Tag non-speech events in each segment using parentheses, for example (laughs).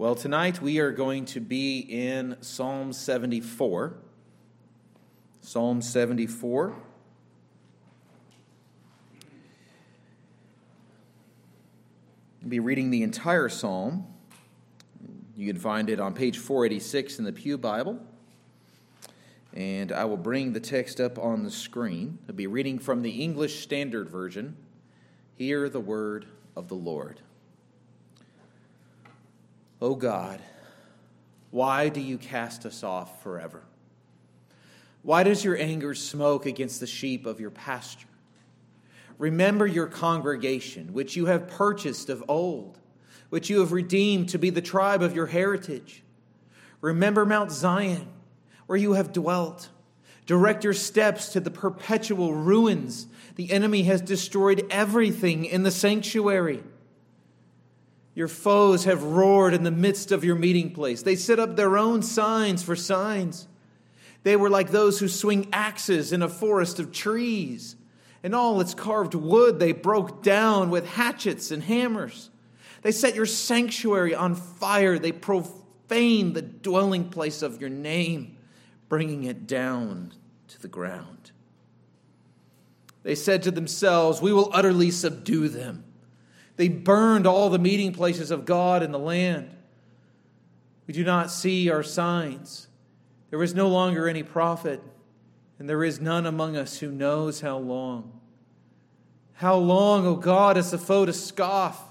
Well, tonight we are going to be in Psalm 74. Psalm 74. We'll be reading the entire psalm. You can find it on page 486 in the Pew Bible. And I will bring the text up on the screen. I'll be reading from the English Standard Version. Hear the word of the Lord. O God, why do you cast us off forever? Why does your anger smoke against the sheep of your pasture? Remember your congregation, which you have purchased of old, which you have redeemed to be the tribe of your heritage. Remember Mount Zion, where you have dwelt. Direct your steps to the perpetual ruins. The enemy has destroyed everything in the sanctuary. Your foes have roared in the midst of your meeting place. They set up their own signs for signs. They were like those who swing axes in a forest of trees and all its carved wood they broke down with hatchets and hammers. They set your sanctuary on fire. They profaned the dwelling place of your name, bringing it down to the ground. They said to themselves, We will utterly subdue them. They burned all the meeting places of God in the land. We do not see our signs. There is no longer any prophet and there is none among us who knows how long. How long, O God, is the foe to scoff?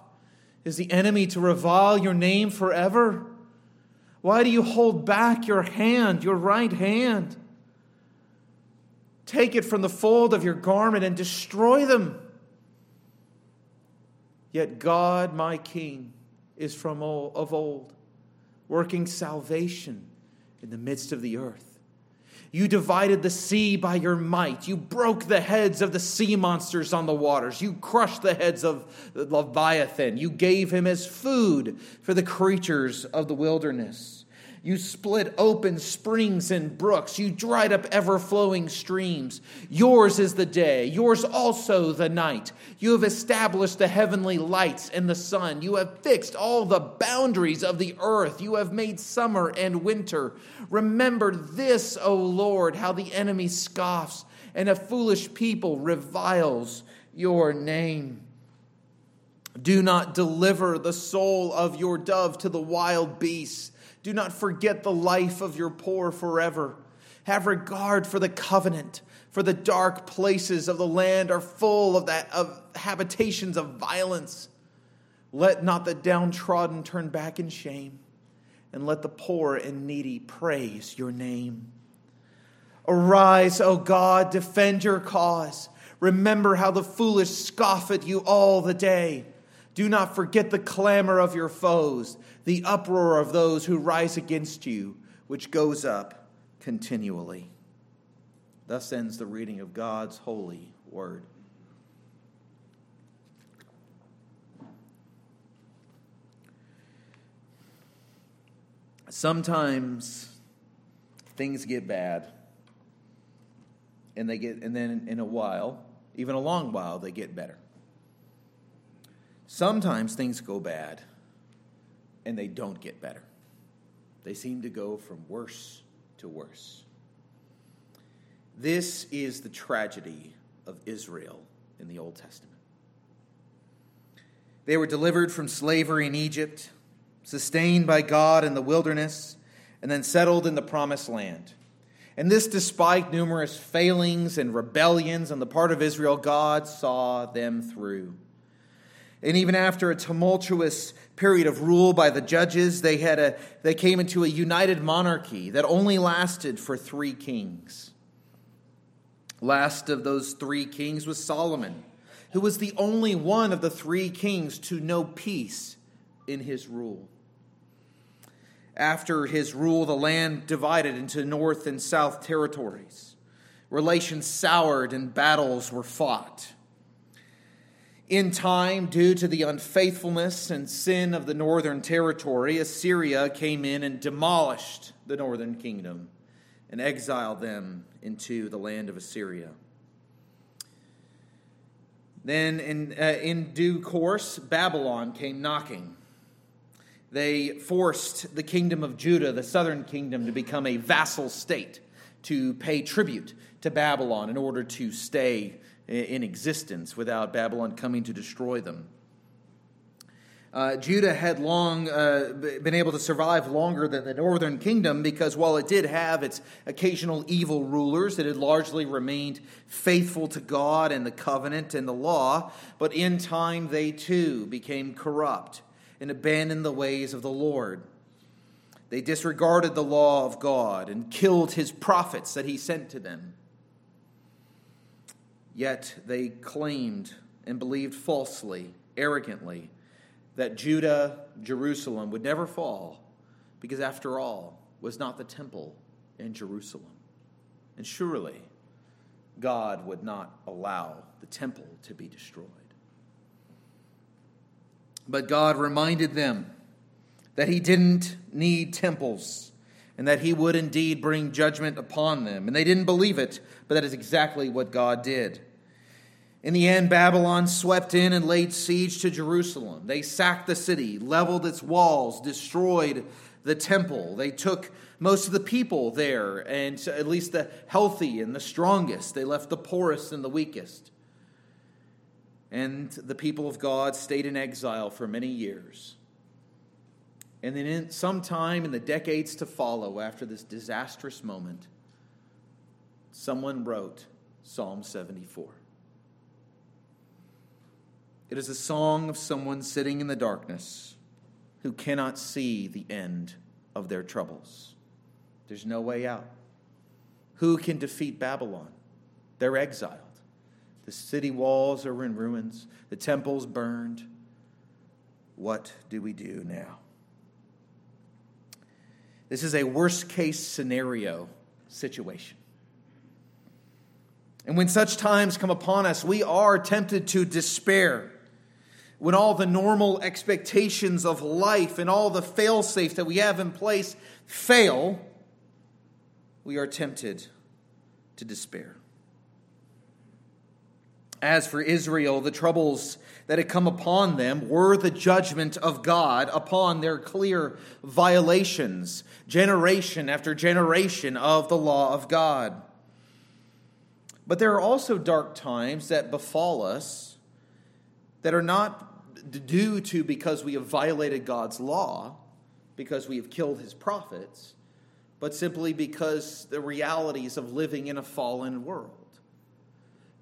Is the enemy to revile your name forever? Why do you hold back your hand, your right hand? Take it from the fold of your garment and destroy them. Yet God, my King, is from of old, working salvation in the midst of the earth. You divided the sea by your might. You broke the heads of the sea monsters on the waters. You crushed the heads of Leviathan. You gave him as food for the creatures of the wilderness. You split open springs and brooks. You dried up ever flowing streams. Yours is the day, yours also the night. You have established the heavenly lights and the sun. You have fixed all the boundaries of the earth. You have made summer and winter. Remember this, O Lord, how the enemy scoffs and a foolish people reviles your name. Do not deliver the soul of your dove to the wild beasts do not forget the life of your poor forever. Have regard for the covenant, for the dark places of the land are full of that of habitations of violence. Let not the downtrodden turn back in shame, and let the poor and needy praise your name. Arise, O God, defend your cause. Remember how the foolish scoff at you all the day. Do not forget the clamor of your foes, the uproar of those who rise against you, which goes up continually. Thus ends the reading of God's holy word. Sometimes things get bad, and they get, and then in a while, even a long while, they get better. Sometimes things go bad and they don't get better. They seem to go from worse to worse. This is the tragedy of Israel in the Old Testament. They were delivered from slavery in Egypt, sustained by God in the wilderness, and then settled in the promised land. And this, despite numerous failings and rebellions on the part of Israel, God saw them through. And even after a tumultuous period of rule by the judges, they, had a, they came into a united monarchy that only lasted for three kings. Last of those three kings was Solomon, who was the only one of the three kings to know peace in his rule. After his rule, the land divided into north and south territories. Relations soured and battles were fought. In time, due to the unfaithfulness and sin of the northern territory, Assyria came in and demolished the northern kingdom and exiled them into the land of Assyria. Then, in, uh, in due course, Babylon came knocking. They forced the kingdom of Judah, the southern kingdom, to become a vassal state, to pay tribute to Babylon in order to stay in existence without Babylon coming to destroy them. Uh, Judah had long uh, been able to survive longer than the northern kingdom because while it did have its occasional evil rulers, it had largely remained faithful to God and the covenant and the law. But in time, they too became corrupt and abandoned the ways of the Lord. They disregarded the law of God and killed his prophets that he sent to them. Yet they claimed and believed falsely, arrogantly, that Judah, Jerusalem would never fall, because after all, was not the temple in Jerusalem. And surely God would not allow the temple to be destroyed. But God reminded them that He didn't need temples and that He would indeed bring judgment upon them. And they didn't believe it, but that is exactly what God did. In the end, Babylon swept in and laid siege to Jerusalem. They sacked the city, leveled its walls, destroyed the temple. They took most of the people there, and at least the healthy and the strongest. They left the poorest and the weakest. And the people of God stayed in exile for many years. And then, in, sometime in the decades to follow, after this disastrous moment, someone wrote Psalm 74. It is a song of someone sitting in the darkness who cannot see the end of their troubles. There's no way out. Who can defeat Babylon? They're exiled. The city walls are in ruins, the temple's burned. What do we do now? This is a worst case scenario situation. And when such times come upon us, we are tempted to despair when all the normal expectations of life and all the fail safe that we have in place fail, we are tempted to despair. As for Israel, the troubles that had come upon them were the judgment of God upon their clear violations, generation after generation of the law of God. But there are also dark times that befall us that are not due to because we have violated God's law, because we have killed his prophets, but simply because the realities of living in a fallen world.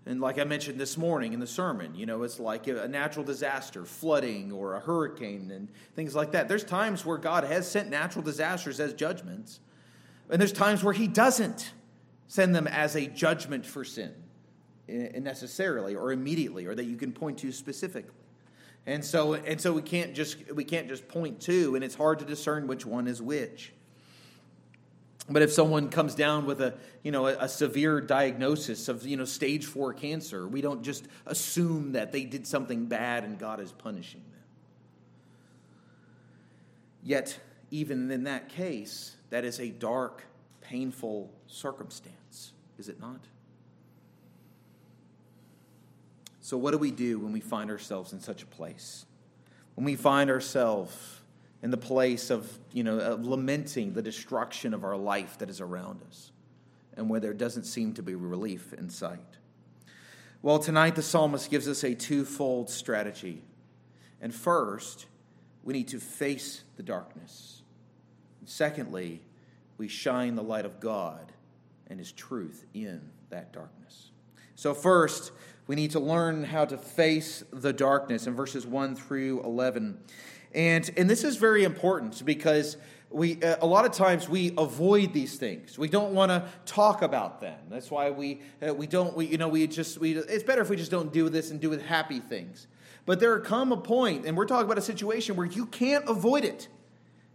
And like I mentioned this morning in the sermon, you know, it's like a natural disaster, flooding or a hurricane and things like that. There's times where God has sent natural disasters as judgments, and there's times where He doesn't send them as a judgment for sin eh, necessarily or immediately or that you can point to specifically. And so, and so we can't just we can't just point to, and it's hard to discern which one is which. But if someone comes down with a you know a, a, severe diagnosis of you know stage four cancer, we don't just assume that they did something bad and God is punishing them. Yet, even in that case, that is a dark, painful circumstance, is it not? So, what do we do when we find ourselves in such a place? When we find ourselves in the place of, you know, of lamenting the destruction of our life that is around us and where there doesn't seem to be relief in sight? Well, tonight the psalmist gives us a twofold strategy. And first, we need to face the darkness. And secondly, we shine the light of God and His truth in that darkness. So, first, we need to learn how to face the darkness in verses 1 through 11. And, and this is very important because we, uh, a lot of times we avoid these things. We don't want to talk about them. That's why we, uh, we don't, we, you know, we just, we, it's better if we just don't do this and do with happy things. But there come a point, and we're talking about a situation where you can't avoid it.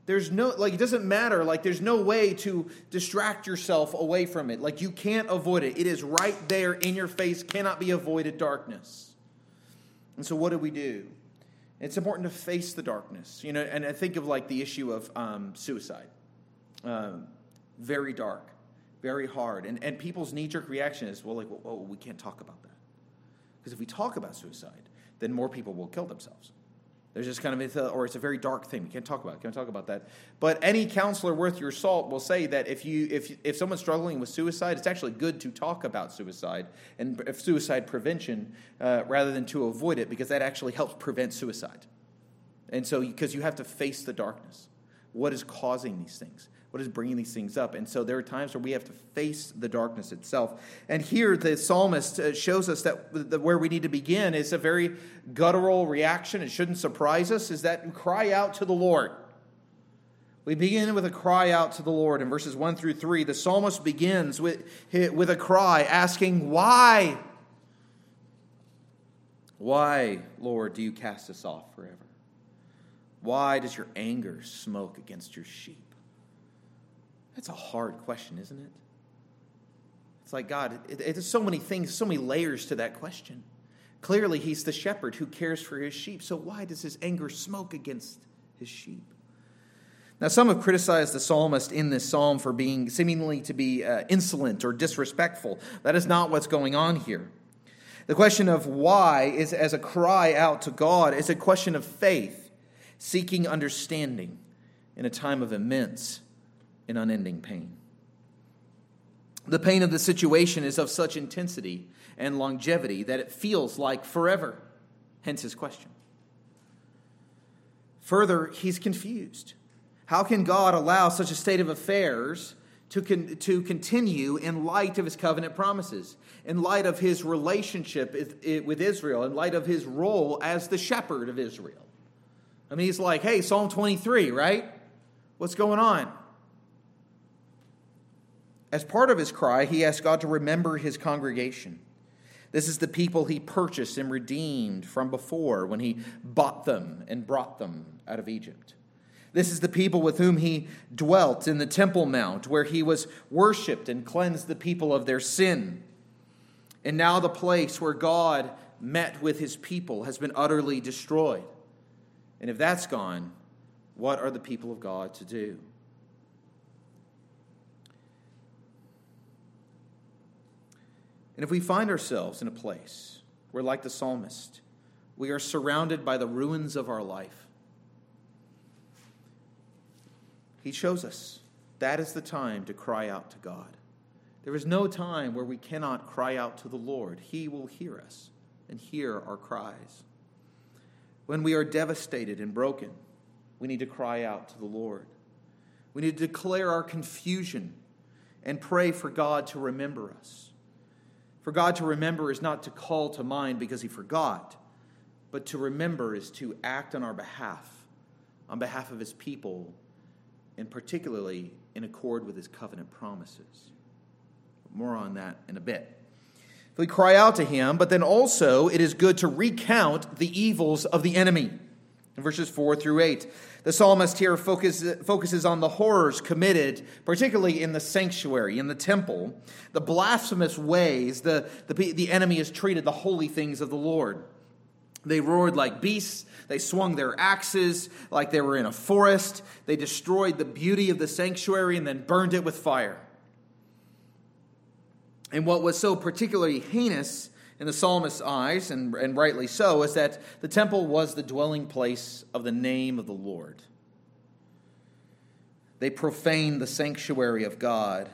There's no, like, it doesn't matter. Like, there's no way to distract yourself away from it. Like, you can't avoid it. It is right there in your face, cannot be avoided darkness. And so, what do we do? It's important to face the darkness. You know, and I think of like the issue of um, suicide. Um, very dark, very hard. And, and people's knee jerk reaction is, well, like, oh, we can't talk about that. Because if we talk about suicide, then more people will kill themselves. There's just kind of, a, or it's a very dark thing. We can't talk about. It. Can't talk about that. But any counselor worth your salt will say that if you, if if someone's struggling with suicide, it's actually good to talk about suicide and suicide prevention uh, rather than to avoid it, because that actually helps prevent suicide. And so, because you have to face the darkness, what is causing these things? What is bringing these things up. And so there are times where we have to face the darkness itself. And here the psalmist uh, shows us that where we need to begin is a very guttural reaction. It shouldn't surprise us, is that cry out to the Lord. We begin with a cry out to the Lord in verses 1 through 3. The psalmist begins with, with a cry asking, Why? Why, Lord, do you cast us off forever? Why does your anger smoke against your sheep? That's a hard question, isn't it? It's like, God, it, so many things, so many layers to that question. Clearly, he's the shepherd who cares for his sheep. So, why does his anger smoke against his sheep? Now, some have criticized the psalmist in this psalm for being seemingly to be uh, insolent or disrespectful. That is not what's going on here. The question of why is as a cry out to God is a question of faith, seeking understanding in a time of immense in unending pain. The pain of the situation is of such intensity and longevity that it feels like forever, hence his question. Further, he's confused. How can God allow such a state of affairs to, con- to continue in light of his covenant promises, in light of his relationship with Israel, in light of his role as the shepherd of Israel? I mean, he's like, hey, Psalm 23, right? What's going on? As part of his cry, he asked God to remember his congregation. This is the people he purchased and redeemed from before when he bought them and brought them out of Egypt. This is the people with whom he dwelt in the Temple Mount, where he was worshiped and cleansed the people of their sin. And now the place where God met with his people has been utterly destroyed. And if that's gone, what are the people of God to do? And if we find ourselves in a place where, like the psalmist, we are surrounded by the ruins of our life, he shows us that is the time to cry out to God. There is no time where we cannot cry out to the Lord. He will hear us and hear our cries. When we are devastated and broken, we need to cry out to the Lord. We need to declare our confusion and pray for God to remember us. For God to remember is not to call to mind because he forgot, but to remember is to act on our behalf, on behalf of his people, and particularly in accord with his covenant promises. More on that in a bit. If we cry out to him, but then also it is good to recount the evils of the enemy. Verses 4 through 8. The psalmist here focuses, focuses on the horrors committed, particularly in the sanctuary, in the temple, the blasphemous ways the, the, the enemy has treated the holy things of the Lord. They roared like beasts. They swung their axes like they were in a forest. They destroyed the beauty of the sanctuary and then burned it with fire. And what was so particularly heinous in the psalmist's eyes, and, and rightly so, is that the temple was the dwelling place of the name of the Lord. They profaned the sanctuary of God.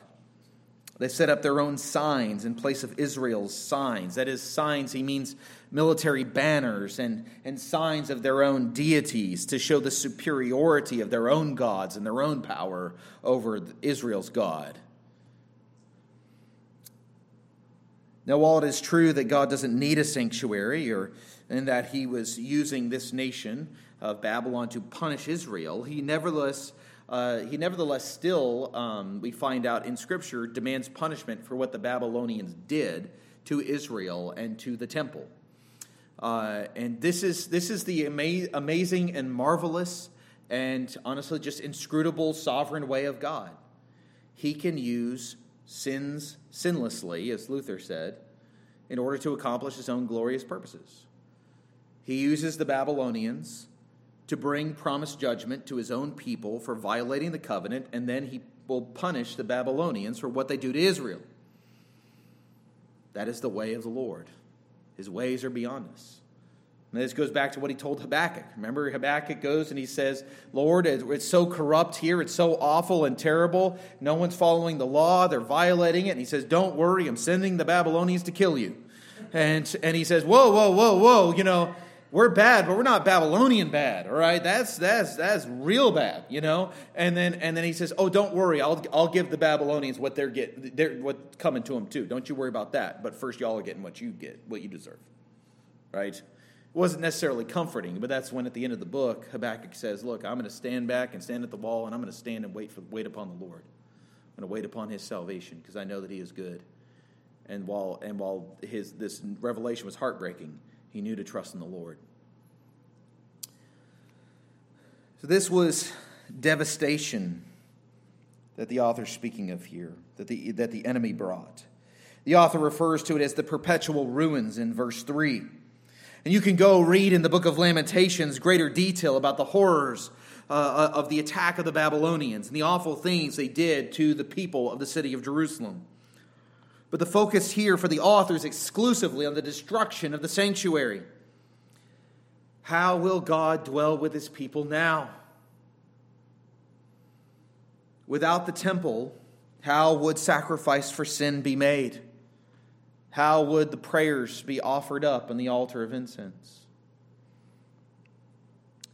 They set up their own signs in place of Israel's signs. That is, signs, he means military banners and, and signs of their own deities to show the superiority of their own gods and their own power over Israel's God. Now, while it is true that God doesn't need a sanctuary or and that he was using this nation of Babylon to punish Israel, he nevertheless uh, he nevertheless still, um, we find out in Scripture, demands punishment for what the Babylonians did to Israel and to the temple. Uh, and this is, this is the ama- amazing and marvelous and honestly just inscrutable sovereign way of God. He can use sins sinlessly, as Luther said, in order to accomplish his own glorious purposes. He uses the Babylonians to bring promised judgment to his own people for violating the covenant, and then he will punish the Babylonians for what they do to Israel. That is the way of the Lord. His ways are beyond us. And this goes back to what he told Habakkuk. Remember, Habakkuk goes and he says, Lord, it's so corrupt here. It's so awful and terrible. No one's following the law. They're violating it. And he says, Don't worry. I'm sending the Babylonians to kill you. And, and he says, Whoa, whoa, whoa, whoa. You know, we're bad, but we're not Babylonian bad, all right? That's that's that's real bad, you know. And then and then he says, "Oh, don't worry, I'll I'll give the Babylonians what they're get they're what's coming to them too. Don't you worry about that. But first, y'all are getting what you get, what you deserve, right?" Wasn't necessarily comforting, but that's when at the end of the book Habakkuk says, "Look, I'm going to stand back and stand at the wall, and I'm going to stand and wait for wait upon the Lord. I'm going to wait upon His salvation because I know that He is good." And while and while his this revelation was heartbreaking he knew to trust in the Lord. So, this was devastation that the author's speaking of here, that the, that the enemy brought. The author refers to it as the perpetual ruins in verse 3. And you can go read in the book of Lamentations greater detail about the horrors uh, uh of the attack of the Babylonians and the awful things they did to the people of the city of Jerusalem. But the focus here for the author is exclusively on the destruction of the sanctuary. How will God dwell with his people now? Without the temple, how would sacrifice for sin be made? How would the prayers be offered up on the altar of incense?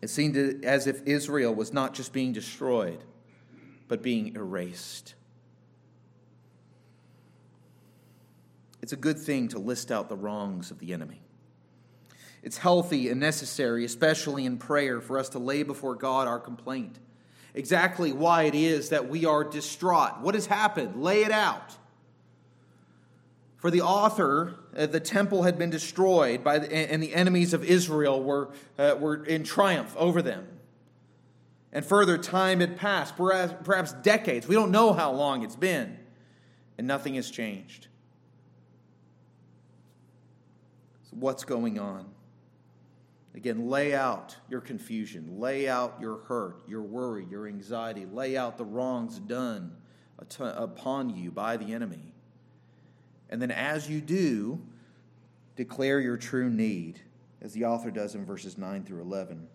It seemed as if Israel was not just being destroyed, but being erased. It's a good thing to list out the wrongs of the enemy. It's healthy and necessary, especially in prayer, for us to lay before God our complaint. Exactly why it is that we are distraught. What has happened? Lay it out. For the author, uh, the temple had been destroyed, by the, and the enemies of Israel were, uh, were in triumph over them. And further, time had passed, perhaps, perhaps decades. We don't know how long it's been, and nothing has changed. what's going on. Again, lay out your confusion, lay out your hurt, your worry, your anxiety, lay out the wrongs done upon you by the enemy. And then, as you do, declare your true need, as the author does in verses 9 through 11.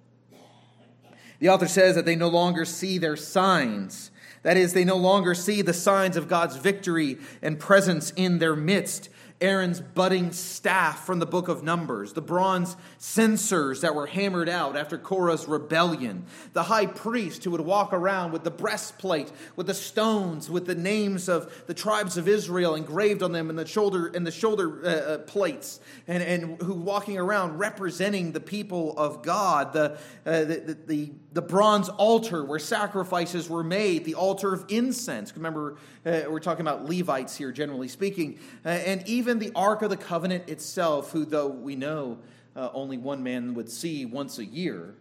The author says that they no longer see their signs. That is, they no longer see the signs of God's victory and presence in their midst. Aaron's budding staff from the book of Numbers, the bronze censers that were hammered out after Korah's rebellion, the high priest who would walk around with the breastplate, with the stones, with the names of the tribes of Israel engraved on them in the shoulder in the shoulder uh, uh, plates, and, and who walking around representing the people of God, the, uh, the, the, the, bronze altar where sacrifices were made, the altar of incense. Remember, uh, we're talking about Levites here, generally speaking, uh, and even even the Ark of the Covenant itself, who, though we know uh, only one man would see once a year,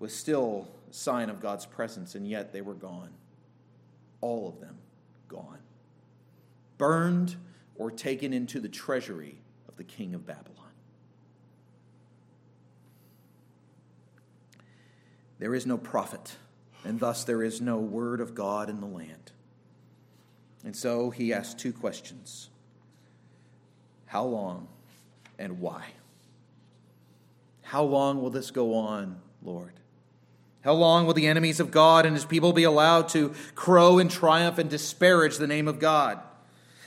was still a sign of God's presence, and yet they were gone. All of them gone. Burned or taken into the treasury of the king of Babylon. There is no prophet, and thus there is no word of God in the land. And so he asked two questions how long and why? How long will this go on, Lord? How long will the enemies of God and his people be allowed to crow in triumph and disparage the name of God?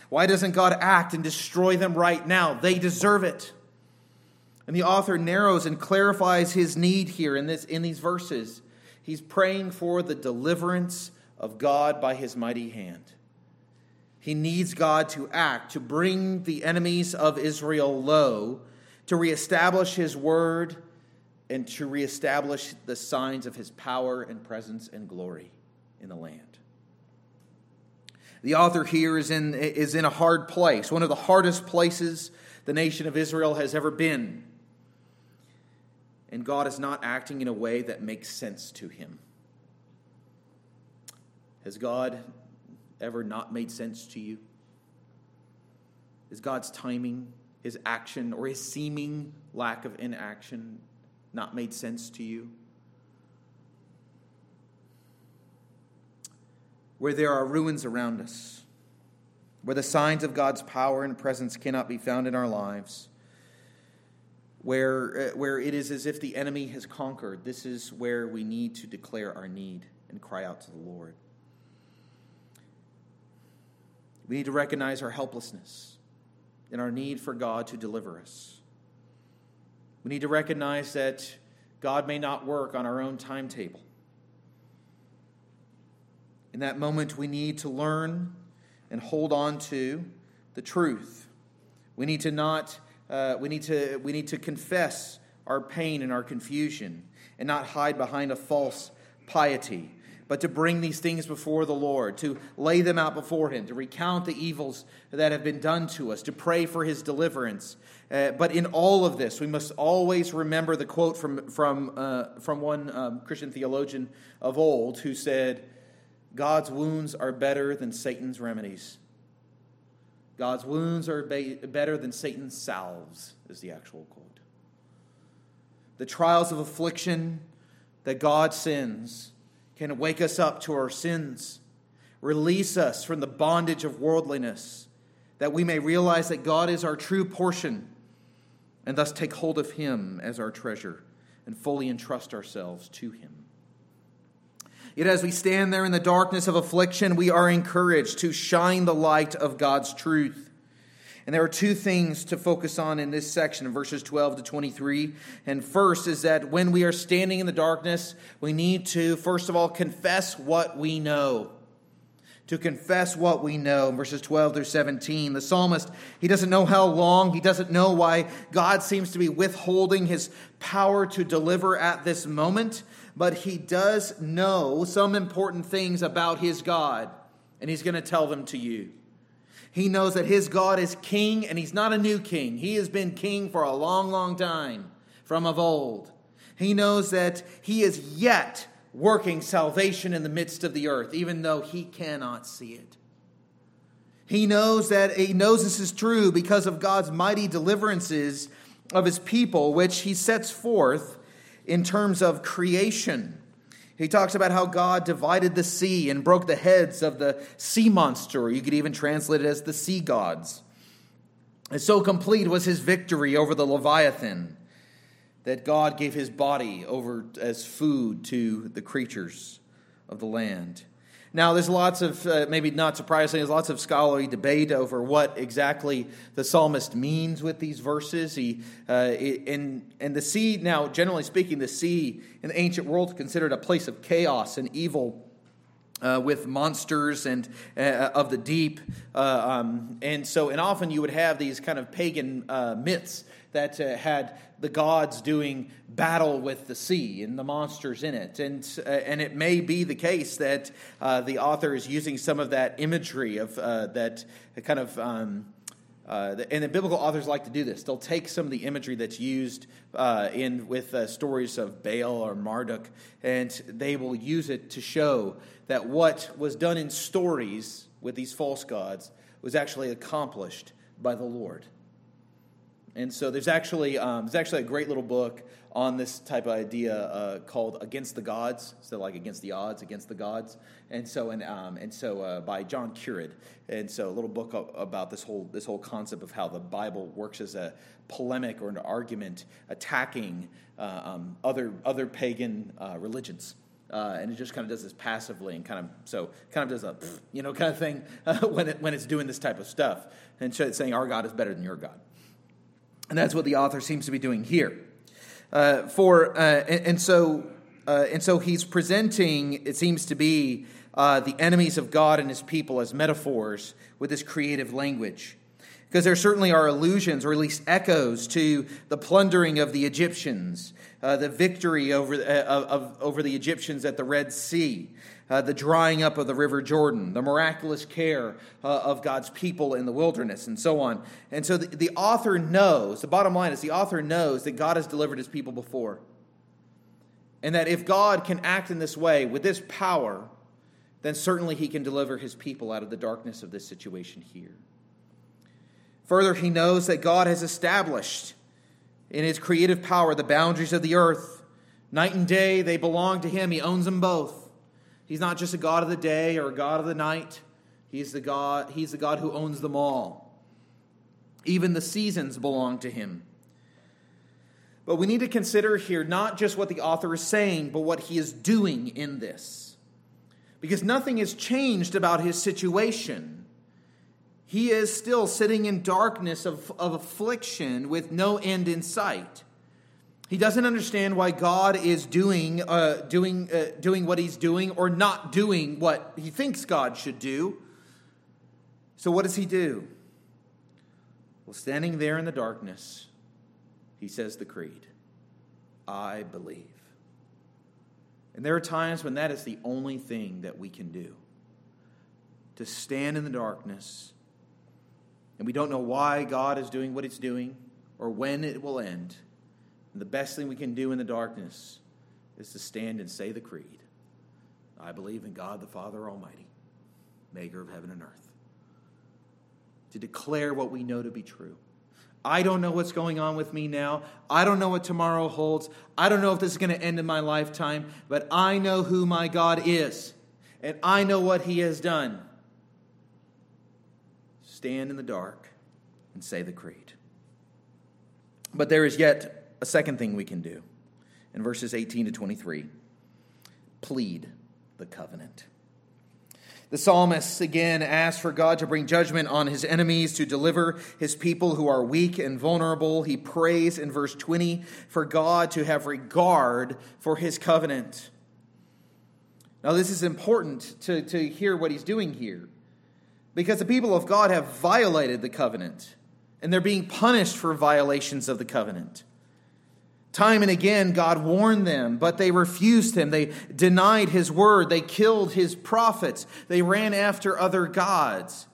Why doesn't God act and destroy them right now? They deserve it. And the author narrows and clarifies his need here in, this, in these verses. He's praying for the deliverance of God by his mighty hand. He needs God to act, to bring the enemies of Israel low, to reestablish his word, and to reestablish the signs of his power and presence and glory in the land. The author here is in, is in a hard place, one of the hardest places the nation of Israel has ever been. And God is not acting in a way that makes sense to him. Has God ever not made sense to you? Is God's timing, his action, or his seeming lack of inaction not made sense to you? Where there are ruins around us, where the signs of God's power and presence cannot be found in our lives, where, uh, where it is as if the enemy has conquered, this is where we need to declare our need and cry out to the Lord. We need to recognize our helplessness and our need for God to deliver us. We need to recognize that God may not work on our own timetable. In that moment, we need to learn and hold on to the truth. We need to not, uh, we need to, we need to confess our pain and our confusion and not hide behind a false piety but to bring these things before the Lord, to lay them out before Him, to recount the evils that have been done to us, to pray for His deliverance. Uh, but in all of this, we must always remember the quote from, from, uh, from one um, Christian theologian of old who said, God's wounds are better than Satan's remedies. God's wounds are better than Satan's salves, is the actual quote. The trials of affliction that God sends can wake us up to our sins, release us from the bondage of worldliness, that we may realize that God is our true portion, and thus take hold of Him as our treasure and fully entrust ourselves to Him. Yet, as we stand there in the darkness of affliction, we are encouraged to shine the light of God's truth. And there are two things to focus on in this section, verses 12 to 23. And first is that when we are standing in the darkness, we need to, first of all, confess what we know. To confess what we know. Verses 12 through 17, the psalmist, he doesn't know how long, he doesn't know why God seems to be withholding his power to deliver at this moment, but he does know some important things about his God, and he's going to tell them to you. He knows that his God is king, and he's not a new king. He has been king for a long, long time from of old. He knows that he is yet working salvation in the midst of the earth, even though he cannot see it. He knows that he knows this is true because of God's mighty deliverances of his people, which he sets forth in terms of creation. He talks about how God divided the sea and broke the heads of the sea monster. You could even translate it as the sea gods. And so complete was his victory over the Leviathan that God gave his body over as food to the creatures of the land. Now, there's lots of, uh, maybe not surprisingly, there's lots of scholarly debate over what exactly the psalmist means with these verses. He, uh, and, and the sea, now, generally speaking, the sea in the ancient world considered a place of chaos and evil. Uh, with monsters and uh, of the deep, uh, um, and so and often you would have these kind of pagan uh, myths that uh, had the gods doing battle with the sea and the monsters in it. And, uh, and it may be the case that uh, the author is using some of that imagery of uh, that kind of. Um, uh, and the biblical authors like to do this. They'll take some of the imagery that's used uh, in with uh, stories of Baal or Marduk, and they will use it to show that what was done in stories with these false gods was actually accomplished by the Lord. And so there's actually um, there's actually a great little book on this type of idea uh, called "Against the Gods," so like against the odds, against the gods. And so and um, and so uh, by John Currid. And so a little book about this whole this whole concept of how the Bible works as a polemic or an argument attacking uh, um, other other pagan uh, religions. Uh, and it just kind of does this passively and kind of so kind of does a you know kind of thing uh, (laughs) when it, when it's doing this type of stuff and so it's saying our God is better than your God. And that's what the author seems to be doing here. Uh, for uh, and, and, so uh, and so he's presenting it seems to be uh, the enemies of God and His people as metaphors with this creative language, because there certainly are allusions or at least echoes to the plundering of the Egyptians, uh, the victory over uh, of, over the Egyptians at the Red Sea, uh, the drying up of the River Jordan, the miraculous care uh, of God's people in the wilderness, and so on. And so the, the author knows, the bottom line is the author knows that God has delivered his people before. And that if God can act in this way with this power, then certainly he can deliver his people out of the darkness of this situation here. Further, he knows that God has established in his creative power the boundaries of the earth. Night and day, they belong to him. He owns them both. He's not just a God of the day or a God of the night. He's the God, he's the God who owns them all. Even the seasons belong to him. But we need to consider here not just what the author is saying, but what he is doing in this. Because nothing has changed about his situation. He is still sitting in darkness of, of affliction with no end in sight. He doesn't understand why God is doing, uh, doing, uh, doing what he's doing or not doing what he thinks God should do. So, what does he do? Well, standing there in the darkness, he says the creed I believe. And there are times when that is the only thing that we can do to stand in the darkness, and we don't know why God is doing what it's doing or when it will end. And the best thing we can do in the darkness is to stand and say the creed I believe in God the Father Almighty, maker of heaven and earth. To declare what we know to be true. I don't know what's going on with me now. I don't know what tomorrow holds. I don't know if this is going to end in my lifetime, but I know who my God is, and I know what He has done. Stand in the dark and say the creed. But there is yet a second thing we can do. In verses 18 to 23, plead the covenant. The psalmist again asks for God to bring judgment on his enemies, to deliver his people who are weak and vulnerable. He prays in verse 20 for God to have regard for his covenant. Now, this is important to, to hear what he's doing here because the people of God have violated the covenant and they're being punished for violations of the covenant. Time and again, God warned them, but they refused him. They denied his word. They killed his prophets. They ran after other gods.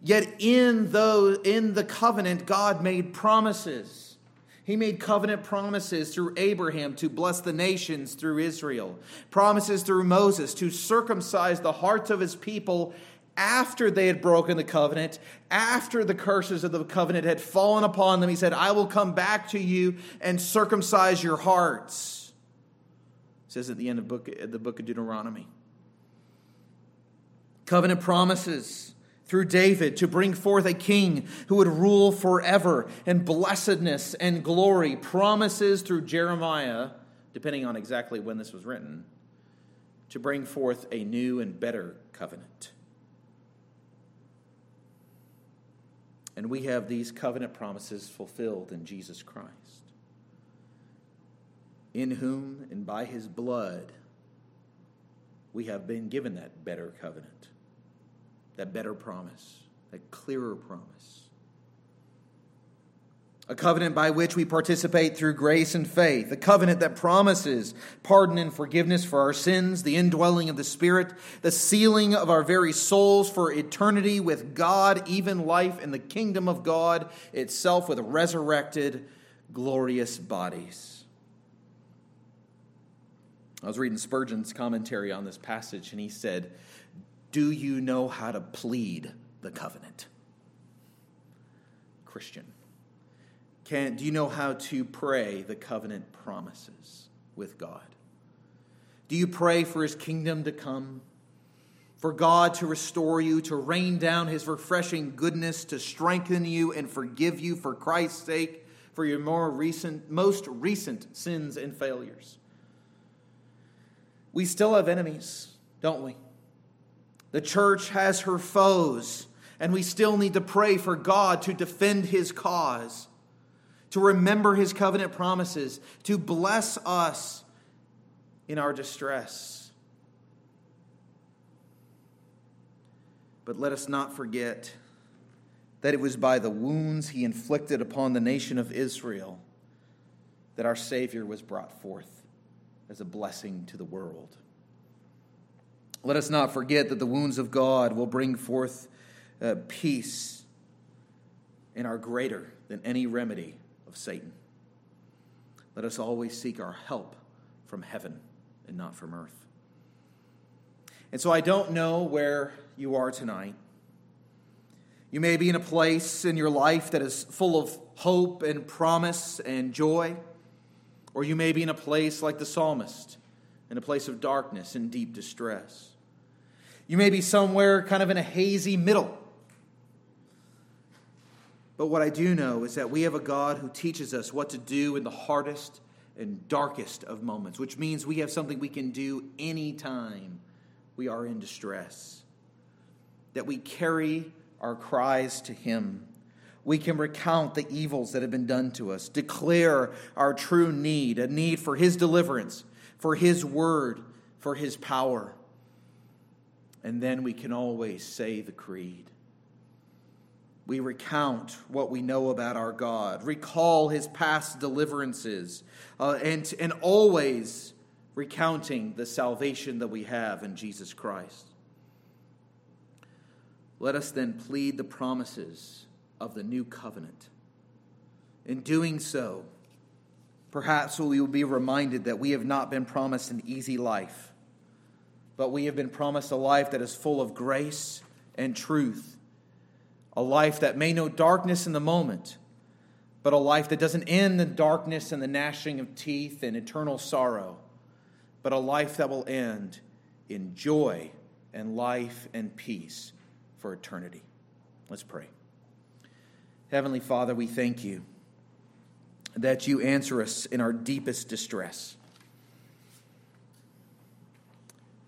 Yet in, those, in the covenant, God made promises. He made covenant promises through Abraham to bless the nations through Israel, promises through Moses to circumcise the hearts of his people after they had broken the covenant, after the curses of the covenant had fallen upon them, he said, I will come back to you and circumcise your hearts. It says at the end of book, the book of Deuteronomy. Covenant promises through David to bring forth a king who would rule forever in blessedness and glory. Promises through Jeremiah, depending on exactly when this was written, to bring forth a new and better covenant. And we have these covenant promises fulfilled in Jesus Christ, in whom and by his blood we have been given that better covenant, that better promise, that clearer promise a covenant by which we participate through grace and faith, a covenant that promises pardon and forgiveness for our sins, the indwelling of the Spirit, the sealing of our very souls for eternity with God, even life in the kingdom of God itself with resurrected, glorious bodies. I was reading Spurgeon's commentary on this passage, and he said, Do you know how to plead the covenant? Christian. Can, do you know how to pray the covenant promises with God? Do you pray for his kingdom to come? For God to restore you, to rain down his refreshing goodness, to strengthen you and forgive you for Christ's sake, for your more recent, most recent sins and failures. We still have enemies, don't we? The church has her foes, and we still need to pray for God to defend his cause to remember his covenant promises, to bless us in our distress. But let us not forget that it was by the wounds he inflicted upon the nation of Israel that our Savior was brought forth as a blessing to the world. Let us not forget that the wounds of God will bring forth uh, peace and are greater than any remedy of Satan. Let us always seek our help from heaven and not from earth. And so I don't know where you are tonight. You may be in a place in your life that is full of hope and promise and joy, or you may be in a place like the psalmist, in a place of darkness and deep distress. You may be somewhere kind of in a hazy middle But what I do know is that we have a God who teaches us what to do in the hardest and darkest of moments, which means we have something we can do anytime we are in distress. That we carry our cries to Him. We can recount the evils that have been done to us, declare our true need, a need for His deliverance, for His word, for His power. And then we can always say the creed. We recount what we know about our God, recall his past deliverances, uh, and, and always recounting the salvation that we have in Jesus Christ. Let us then plead the promises of the new covenant. In doing so, perhaps we will be reminded that we have not been promised an easy life, but we have been promised a life that is full of grace and truth, a life that may know darkness in the moment, but a life that doesn't end in darkness and the gnashing of teeth and eternal sorrow, but a life that will end in joy and life and peace for eternity. Let's pray. Heavenly Father, we thank you that you answer us in our deepest distress.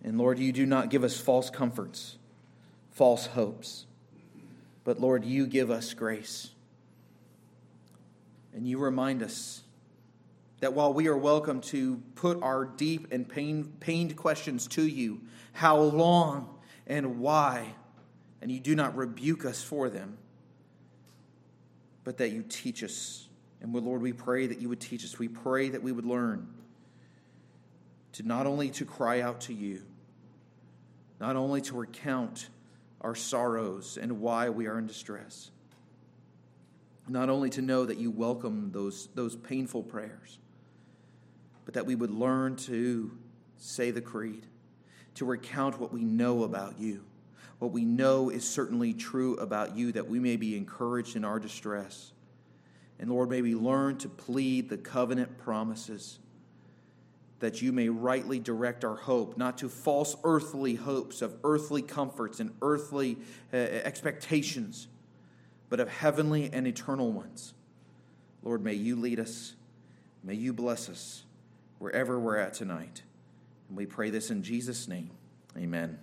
And Lord, you do not give us false comforts, false hopes, but Lord, you give us grace. And you remind us that while we are welcome to put our deep and pain, pained questions to you, how long and why, and you do not rebuke us for them, but that you teach us. And Lord, we pray that you would teach us. We pray that we would learn to not only to cry out to you, not only to recount our sorrows and why we are in distress, not only to know that you welcome those, those painful prayers, but that we would learn to say the creed, to recount what we know about you, what we know is certainly true about you, that we may be encouraged in our distress. And Lord, may we learn to plead the covenant promises that you may rightly direct our hope, not to false earthly hopes of earthly comforts and earthly uh, expectations, but of heavenly and eternal ones. Lord, may you lead us. May you bless us wherever we're at tonight. And we pray this in Jesus' name. Amen.